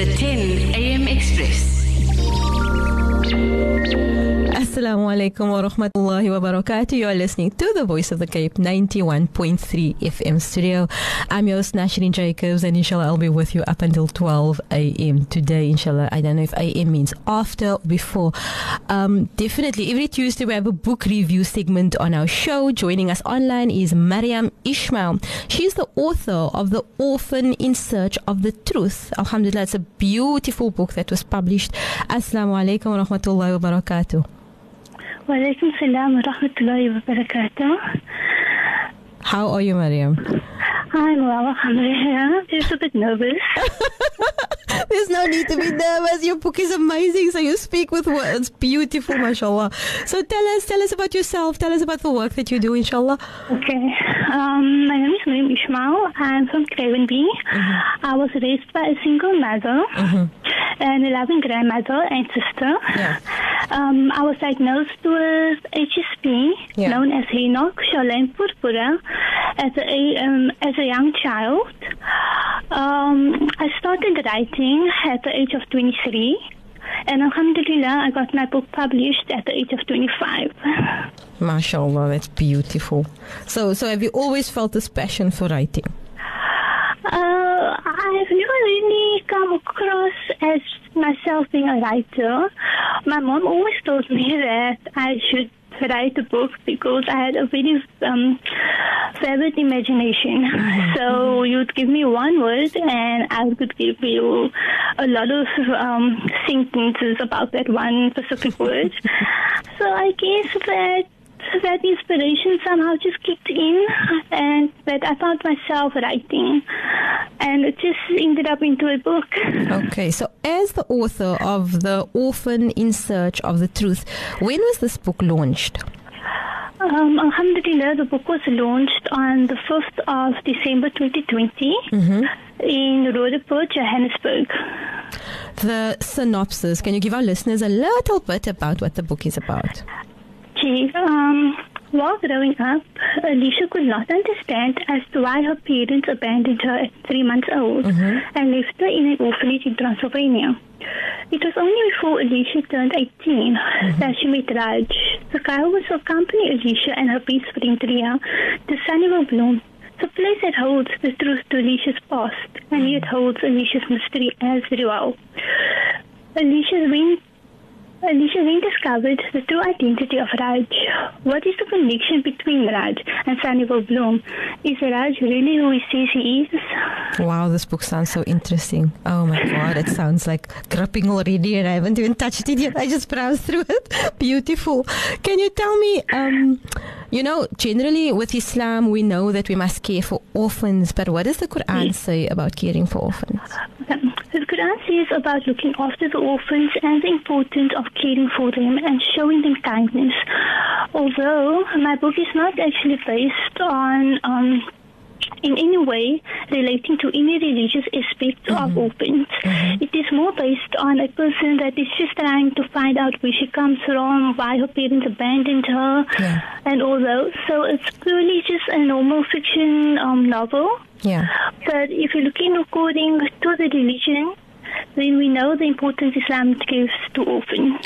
The 10 a.m. Express. Assalamu alaikum wa rahmatullahi wa barakatuh. You are listening to the Voice of the Cape 91.3 FM studio. I'm your host Nashreen Jacobs and inshallah I'll be with you up until 12 a.m. today. Inshallah, I don't know if a.m. means after or before. Um, definitely, every Tuesday we have a book review segment on our show. Joining us online is Maryam Ismail. She's the author of The Orphan in Search of the Truth. Alhamdulillah, it's a beautiful book that was published. Assalamu alaikum wa rahmatullahi wa barakatuh. Walaikum salam wa rahmatullahi wa barakatuh. How are you, Maryam? I'm well, alhamdulillah. Just a bit nervous. There's no need to be nervous. Your book is amazing. So you speak with words. Beautiful, mashallah. So tell us, tell us about yourself. Tell us about the work that you do, inshallah. Okay. Um, my name is Maryam Ismail. I'm from Cravenby. I was raised by a single mother and a loving grandmother and sister. Yeah. Um, I was diagnosed with HSP, Yeah. known as Henoch Schönlein Purpura, as a um, as a young child. Um, I started writing at the age of 23, and Alhamdulillah, I got my book published at the age of 25. Mashallah, that's beautiful. So, so have you always felt this passion for writing? Uh, I've never really come across as myself being a writer. My mom always told me that I should write a book because I had a very um, vivid imagination. So you'd give me one word and I could give you a lot of um, sentences about that one specific word. so I guess that that inspiration somehow just kicked in and that I found myself writing and it just ended up into a book. Okay, so as the author of The Orphan in Search of the Truth, when was this book launched? Um, Alhamdulillah, the book was launched on the 1st of December 2020 in Roodepoort, Johannesburg. The synopsis, can you give our listeners a little bit about what the book is about? Gee, um, while growing up, Alicia could not understand as to why her parents abandoned her at three months old and left her in an orphanage in Transylvania. It was only before Alicia turned 18 that she met Raj. The guy who was to accompany Alicia and her best friend Ria to Sunnyvale Bloom, the place that holds the truth to Alicia's past, and yet holds Alicia's mystery as well. Alicia went Alicia then discovered the true identity of Raj. What is the connection between Raj and Sunnyvale Bloom? Is Raj really who he says he is? Wow, this book sounds so interesting. Oh my god, it sounds like gripping already, and I haven't even touched it yet. I just browsed through it. Beautiful. Can you tell me, um, you know, generally with Islam, we know that we must care for orphans, but what does the Quran say about caring for orphans? The Quran says about looking after the orphans and the importance of caring for them and showing them kindness. Although my book is not actually based on um, in any way relating to any religious aspect of orphans. It is more based on a person that is just trying to find out where she comes from, why her parents abandoned her, Yeah. and all those. So it's purely just a normal fiction um, novel. Yeah. But if you're looking according to the religion, then we know the importance Islam gives to orphans.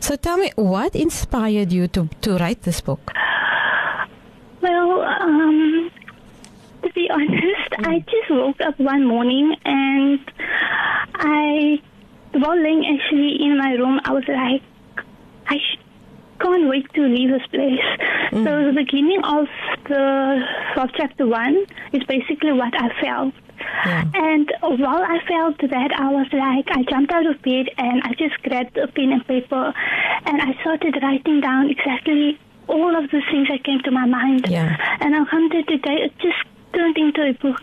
So tell me, what inspired you to, to write this book? Well, um, to be honest, I just woke up one morning and I, while laying actually in my room, I was like, I sh- can't wait to leave this place. Mm. So the beginning of the of chapter one is basically what I felt. Yeah. And while I felt that, I was like, I jumped out of bed and I just grabbed a pen and paper and I started writing down exactly all of the things that came to my mind. Yeah. And Alhamdulillah, today it just book.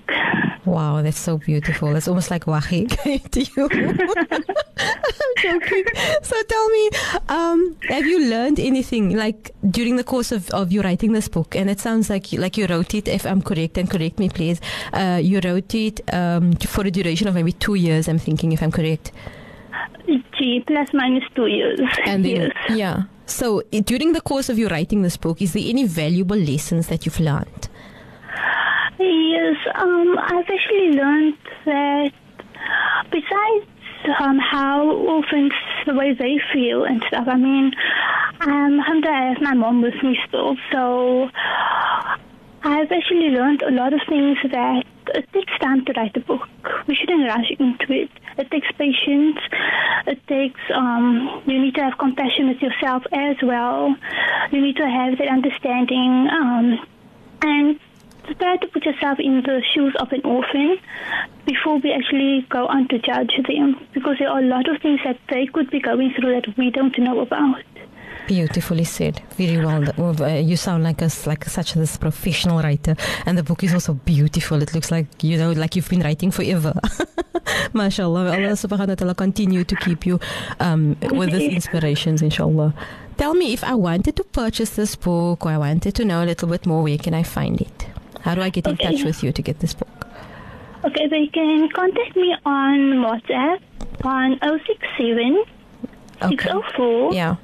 Wow, that's so beautiful. It's almost like wahi to you. I'm joking. So tell me, um, have you learned anything like during the course of, of you writing this book? And it sounds like you, like you wrote it. If I'm correct, and correct me, please. Uh, you wrote it um, for a duration of maybe two years. I'm thinking, if I'm correct. G plus minus two years. And then, yes. yeah. So during the course of you writing this book, is there any valuable lessons that you've learned? Yes, um, I've actually learned that besides um, how orphans, the way they feel and stuff, I mean, um, alhamdulillah, I have my mom with me still, so I've actually learned a lot of things that it takes time to write a book. We shouldn't rush into it. It takes patience. It takes, um, you need to have compassion with yourself as well. You need to have that understanding, um, and try to put yourself in the shoes of an orphan before we actually go on to judge them because there are a lot of things that they could be going through that we don't know about. Beautifully said. Very well. uh, You sound like a s- like such this professional writer, and the book is also beautiful. It looks like you know, like you've been writing forever. Mashallah. Allah Subhanahu wa Taala continue to keep you um, with these inspirations, inshallah. Tell me if I wanted to purchase this book or I wanted to know a little bit more. Where can I find it? How do I get in Okay. touch with you to get this book? Okay, they can contact me on WhatsApp on 067 Okay. 604 Yeah.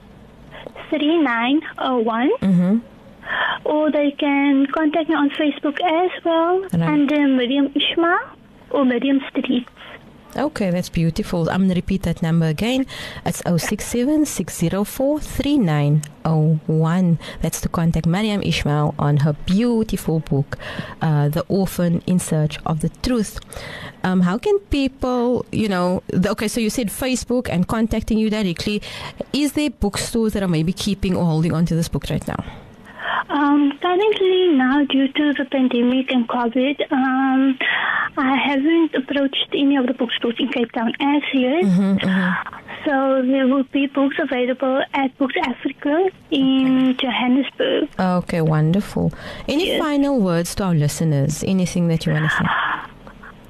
3901 Mm-hmm. or they can contact me on Facebook as well Right. under Maryam Ismail or Maryam Street. Okay, that's beautiful. I'm going to repeat that number again. It's 067 604 3901. That's to contact Maryam Ismail on her beautiful book, uh, The Orphan in Search of the Truth. Um, how can people, you know, the, okay, so you said Facebook and contacting you directly. Is there bookstores that are maybe keeping or holding on to this book right now? Um, currently now due to the pandemic and COVID, um, I haven't approached any of the bookstores in Cape Town as yet. So there will be books available at Books Africa in Johannesburg. Okay, wonderful. Any Yes. final words to our listeners? Anything that you want to say?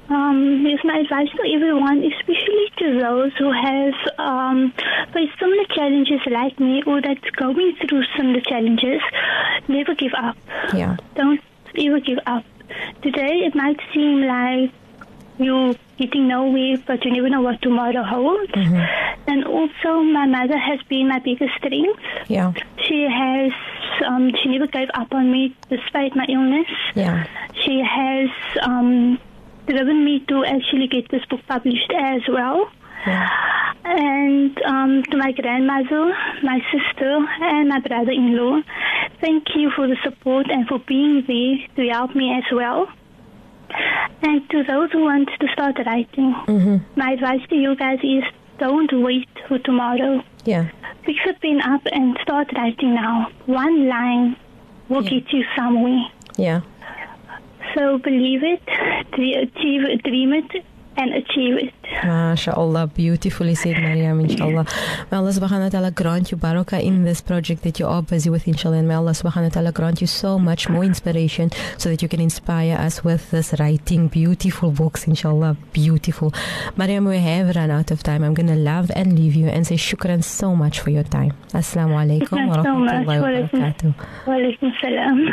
Um, here's my advice to everyone, especially to those who have um, faced similar challenges like me or that's going through similar challenges. Never give up. Yeah. Don't ever give up. Today it might seem like you're getting nowhere, but you never know what tomorrow holds. And also, my mother has been my biggest strength. Yeah. She has, um, she never gave up on me despite my illness. Yeah. She has um, driven me to actually get this book published as well. And um, to my grandmother, my sister, and my brother in law, thank you for the support and for being there to help me as well. And to those who want to start writing, my advice to you guys is don't wait for tomorrow. Yeah. Pick the pen up and start writing now. One line will Yeah. get you somewhere. Yeah. So believe it, achieve it, dream it, and achieve it. MashaAllah, beautifully said, Maryam, inshallah. May Allah subhanahu wa ta'ala grant you barakah in this project that you are busy with, inshallah. And may Allah subhanahu wa ta'ala grant you so much more inspiration so that you can inspire us with this writing beautiful books, inshallah. Beautiful. Maryam, we have run out of time. I'm going to love and leave you and say shukran so much for your time. Assalamu alaikum wa Shukran so much. rahmatullahi wa Wa barakatuh. Wa alaikum salam.